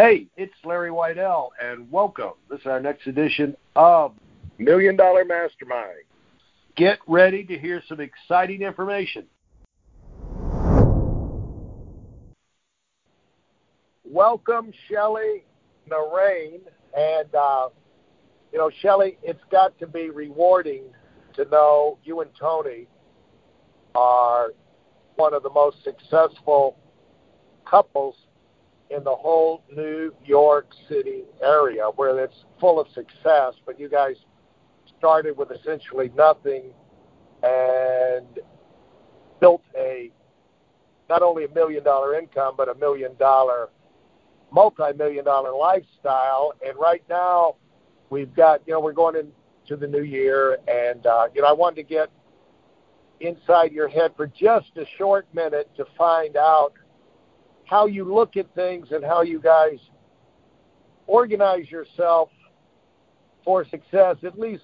Hey, it's Larry Weidel, and welcome. This is our next edition of Million Dollar Mastermind. Get ready to hear some exciting information. Welcome, Shelly Narain. And, uh, you know, Shelly, it's got to be rewarding to know you and Tony are one of the most successful couples in the whole New York City area where it's full of success, but you guys started with essentially nothing and built a not only a million dollar income but a million dollar multi million dollar lifestyle. And right now we've got you know we're going into the new year and uh you know I wanted to get inside your head for just a short minute to find out how you look at things and how you guys organize yourself for success, at least,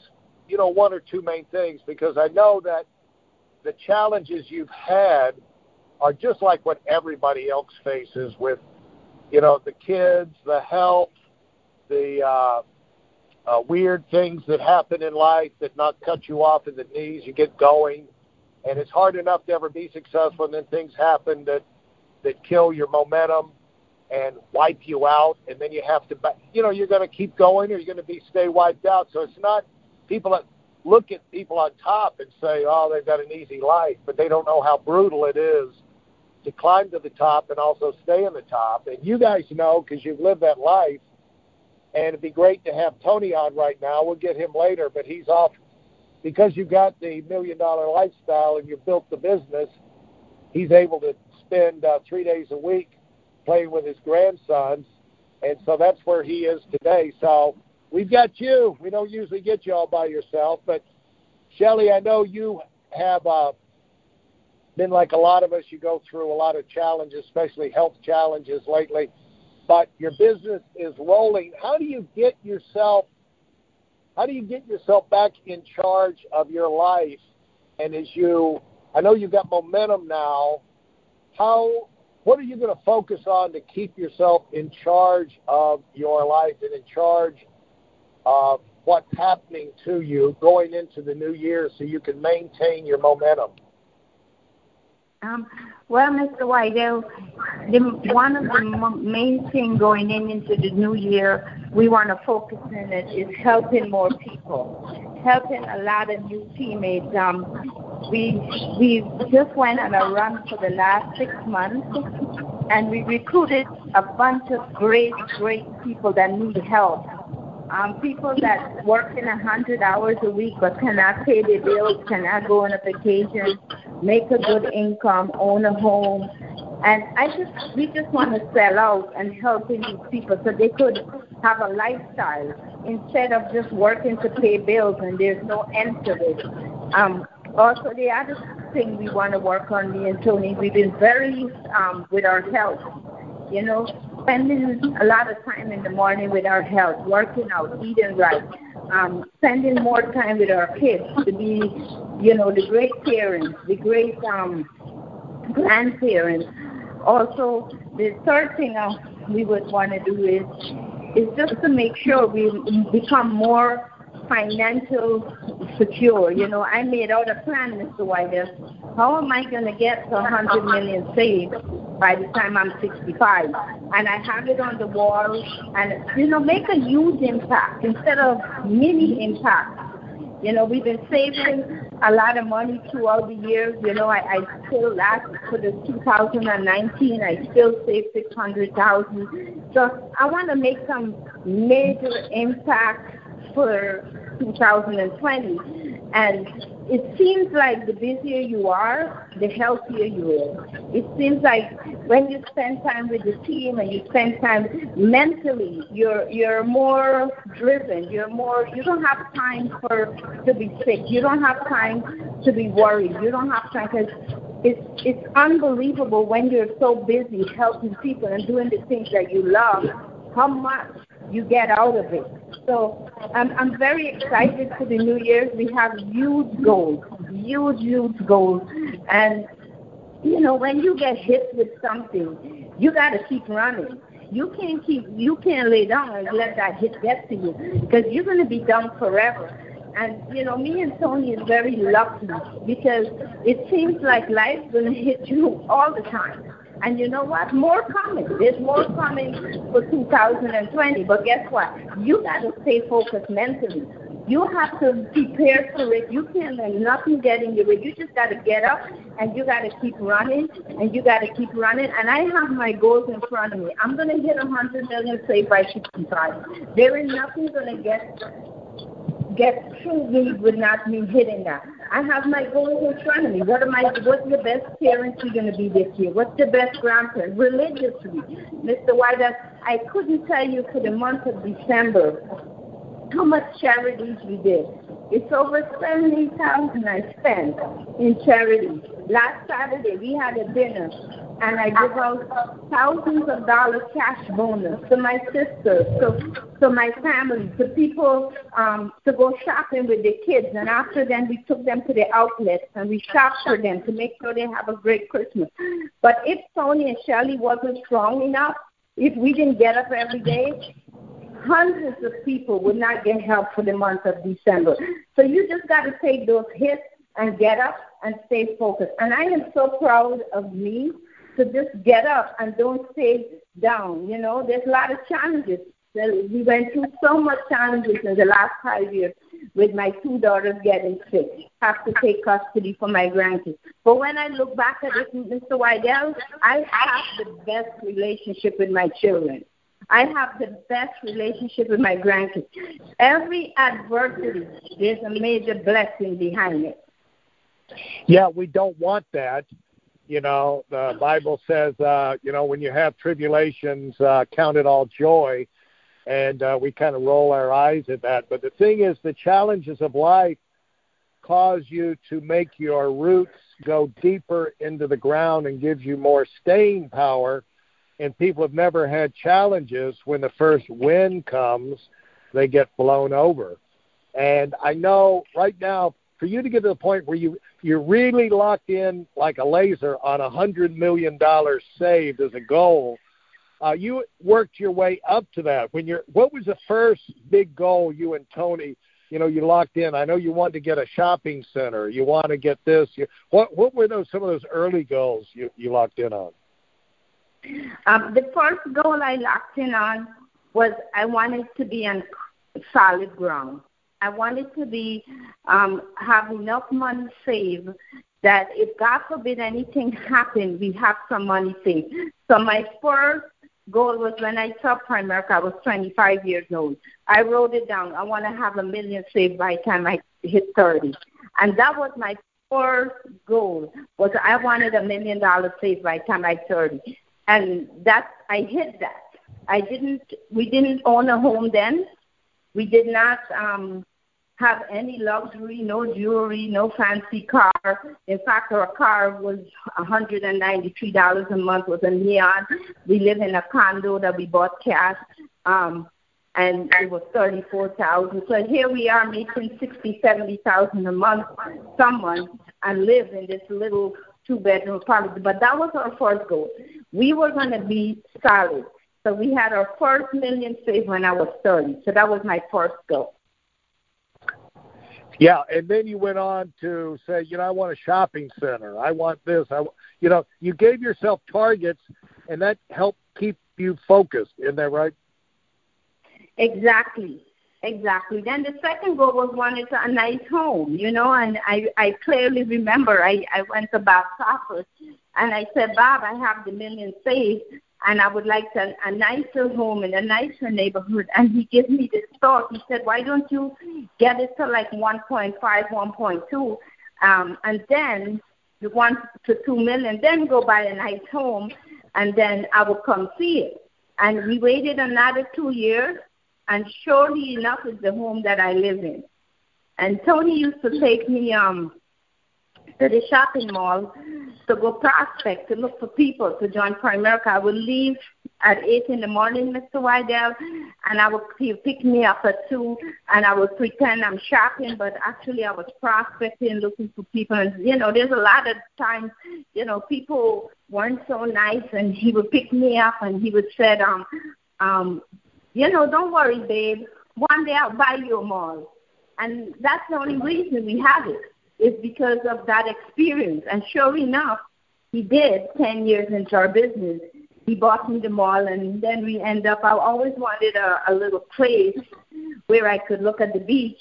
you know, one or two main things, because I know that the challenges you've had are just like what everybody else faces with, you know, the kids, the health, the uh, uh, weird things that happen in life that not cut you off in the knees. You get going, and it's hard enough to ever be successful, and then things happen that that kill your momentum and wipe you out, and then you have to, you know, you're going to keep going or you're going to be stay wiped out. So it's not people that look at people on top and say, oh, they've got an easy life, but they don't know how brutal it is to climb to the top and also stay on the top. And you guys know because you've lived that life. And it'd be great to have Tony on right now. We'll get him later, but he's off because you got the million dollar lifestyle and you built the business. He's able to spend uh, three days a week playing with his grandsons, and so that's where he is today. So we've got you. We don't usually get you all by yourself, but Shelly, I know you have uh, been like a lot of us. You go through a lot of challenges, especially health challenges lately. But your business is rolling. How do you get yourself? How do you get yourself back in charge of your life? And as you, I know you've got momentum now how what are you going to focus on to keep yourself in charge of your life and in charge of what's happening to you going into the new year so you can maintain your momentum? Um, well, Mr. Weidel, the, one of the main things going in into the new year we want to focus on it is helping more people, helping a lot of new teammates. Um, we we just went on a run for the last six months, and we recruited a bunch of great, great people that need help. Um, people that work in a hundred hours a week but cannot pay their bills, cannot go on a vacation, make a good income, own a home, and I just we just want to sell out and helping these people so they could have a lifestyle instead of just working to pay bills and there's no end to it. Um, also, the other thing we want to work on, me and Tony, we've been very um, with our health. You know, spending a lot of time in the morning with our health, working out, eating right, um, spending more time with our kids to be, you know, the great parents, the great um, grandparents. Also, the third thing uh, we would want to do is is just to make sure we become more financial secure. You know, I made out a plan, Mr. White. How am I going to get to 100 million saved by the time I'm 65? And I have it on the wall and, you know, make a huge impact instead of mini impact. You know, we've been saving a lot of money throughout the years. You know, I, I still last for the 2019, I still saved 600,000. So I want to make some major impact for 2020. And it seems like the busier you are, the healthier you are. It seems like when you spend time with the team and you spend time mentally, you're you're more driven. You're more. You don't have time for to be sick. You don't have time to be worried. You don't have time because it's it's unbelievable when you're so busy helping people and doing the things that you love. How much you get out of it. So I'm, I'm very excited for the New Year's. We have huge goals, huge, huge goals. And, you know, when you get hit with something, you got to keep running. You can't keep, you can't lay down and let that hit get to you because you're going to be down forever. And you know, me and Tony is very lucky because it seems like life's going to hit you all the time. And you know what? More coming. There's more coming for 2020. But guess what? You got to stay focused mentally. You have to prepare for it. You can't let nothing get in your way. You just got to get up and you got to keep running and you got to keep running. And I have my goals in front of me. I'm going to hit a 100 million saved by 65. There is nothing going to get get through me with not me hitting that. I have my goals in front of me. What am I? What's the best parents you're going to be this year? What's the best grandparent religiously, Mr. White? I couldn't tell you for the month of December how much charities we did. It's over seventy thousand I spent in charities. Last Saturday we had a dinner and I give out thousands of dollars cash bonus to my sisters, to to my family, to people um, to go shopping with their kids. And after then, we took them to the outlets and we shopped for them to make sure they have a great Christmas. But if Tony and Shelly wasn't strong enough, if we didn't get up every day, hundreds of people would not get help for the month of December. So you just got to take those hits and get up and stay focused. And I am so proud of me to just get up and don't stay down. You know, there's a lot of challenges. We went through so much challenges in the last five years with my two daughters getting sick, have to take custody for my grandkids. But when I look back at it, Mr. Weidel, I have the best relationship with my children. I have the best relationship with my grandkids. Every adversity, there's a major blessing behind it. Yeah, we don't want that. You know, the Bible says, uh, you know, when you have tribulations, uh, count it all joy. And uh, we kind of roll our eyes at that. But the thing is, the challenges of life cause you to make your roots go deeper into the ground and gives you more staying power and people have never had challenges when the first wind comes, they get blown over. And I know right now, for you to get to the point where you you're really locked in like a laser on a hundred million dollars saved as a goal, uh, you worked your way up to that. When you're, what was the first big goal you and Tony? You know, you locked in. I know you wanted to get a shopping center. You want to get this. You, what what were those some of those early goals you you locked in on? Um, the first goal I locked in on was I wanted to be on solid ground. I wanted to be um, have enough money saved that if God forbid anything happened, we have some money saved. So my first goal was when I saw Primerica, I was 25 years old. I wrote it down. I want to have a million saved by the time I hit 30. And that was my first goal was I wanted a million dollars saved by the time I 30 and that I hit that. I didn't. We didn't own a home then. We did not um, have any luxury, no jewelry, no fancy car. In fact, our car was $193 a month with a neon. We live in a condo that we bought cash, um, and it was thirty-four thousand. So here we are making sixty, seventy thousand a month, someone, and live in this little two bedroom apartment. But that was our first goal. We were going to be solid. So we had our first million saved when I was 30. So that was my first goal. Yeah, and then you went on to say, you know, I want a shopping center. I want this. I, you know, you gave yourself targets, and that helped keep you focused. Isn't that right? Exactly. Exactly. Then the second goal was wanted a nice home, you know, and I I clearly remember I I went to Bob office and I said, Bob, I have the million saved and I would like to, a nicer home in a nicer neighborhood. And he gave me this thought. He said, why don't you get it to like 1.5, 1.2, um, and then you want to two million, then go buy a nice home, and then I will come see it. And we waited another two years, and surely enough is the home that I live in. And Tony used to take me um to the shopping mall to go prospect to look for people to join Primerica. I would leave at eight in the morning, Mr. Weidel, and I would he would pick me up at two, and I would pretend I'm shopping, but actually I was prospecting, looking for people. And you know, there's a lot of times, you know, people weren't so nice, and he would pick me up, and he would said, um, um, you know, don't worry, babe. One day I'll buy you a mall. And that's the only reason we have it, is because of that experience. And sure enough, he did 10 years into our business. He bought me the mall, and then we end up, I always wanted a, a little place where I could look at the beach.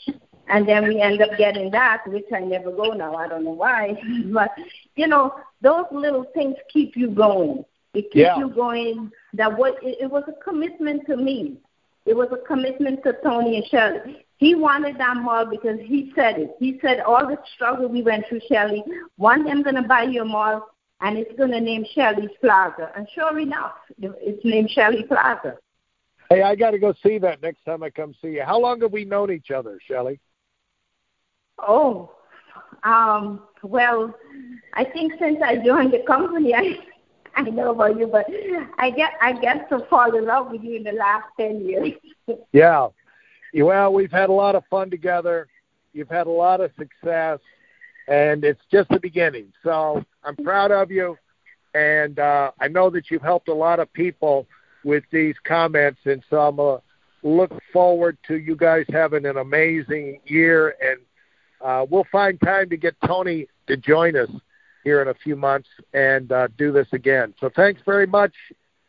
And then we end up getting that, which I never go now. I don't know why. but, you know, those little things keep you going. It keeps Yeah. you going. That was, it, it was a commitment to me. It was a commitment to Tony and Shelly. He wanted that mall because he said it. He said all the struggle we went through, Shelly, One day I'm going to buy you a mall, and it's going to name Shelly's Plaza. And sure enough, it's named Shelly Plaza. Hey, I got to go see that next time I come see you. How long have we known each other, Shelly? Oh, um, well, I think since I joined the company, I I know about you, but I get I guess to fall in love with you in the last ten years. Yeah. Well, we've had a lot of fun together. You've had a lot of success, and it's just the beginning. So I'm proud of you, and uh, I know that you've helped a lot of people with these comments, and so I'm uh, look forward to you guys having an amazing year, and uh, we'll find time to get Tony to join us here in a few months and uh, do this again. So thanks very much,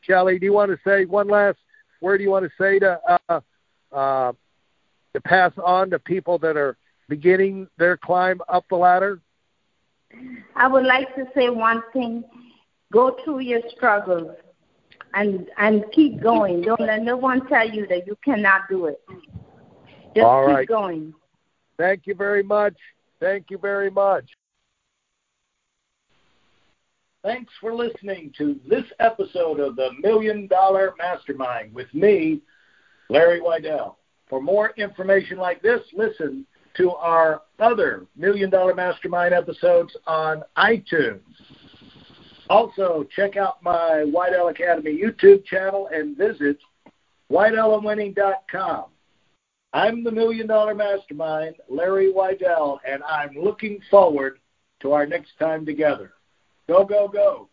Shelly. Do you want to say one last word? Do you want to say to uh, uh, to pass on to people that are beginning their climb up the ladder? I would like to say one thing: go through your struggles, and and keep going. Don't let no one tell you that you cannot do it. Just All keep right. going. Thank you very much. Thank you very much. Thanks for listening to this episode of the Million Dollar Mastermind with me, Larry Weidel. For more information like this, listen to our other Million Dollar Mastermind episodes on iTunes. Also, check out my Weidel Academy YouTube channel and visit WeidelandWinning.com. I'm the Million Dollar Mastermind, Larry Weidel, and I'm looking forward to our next time together. Go, go, go.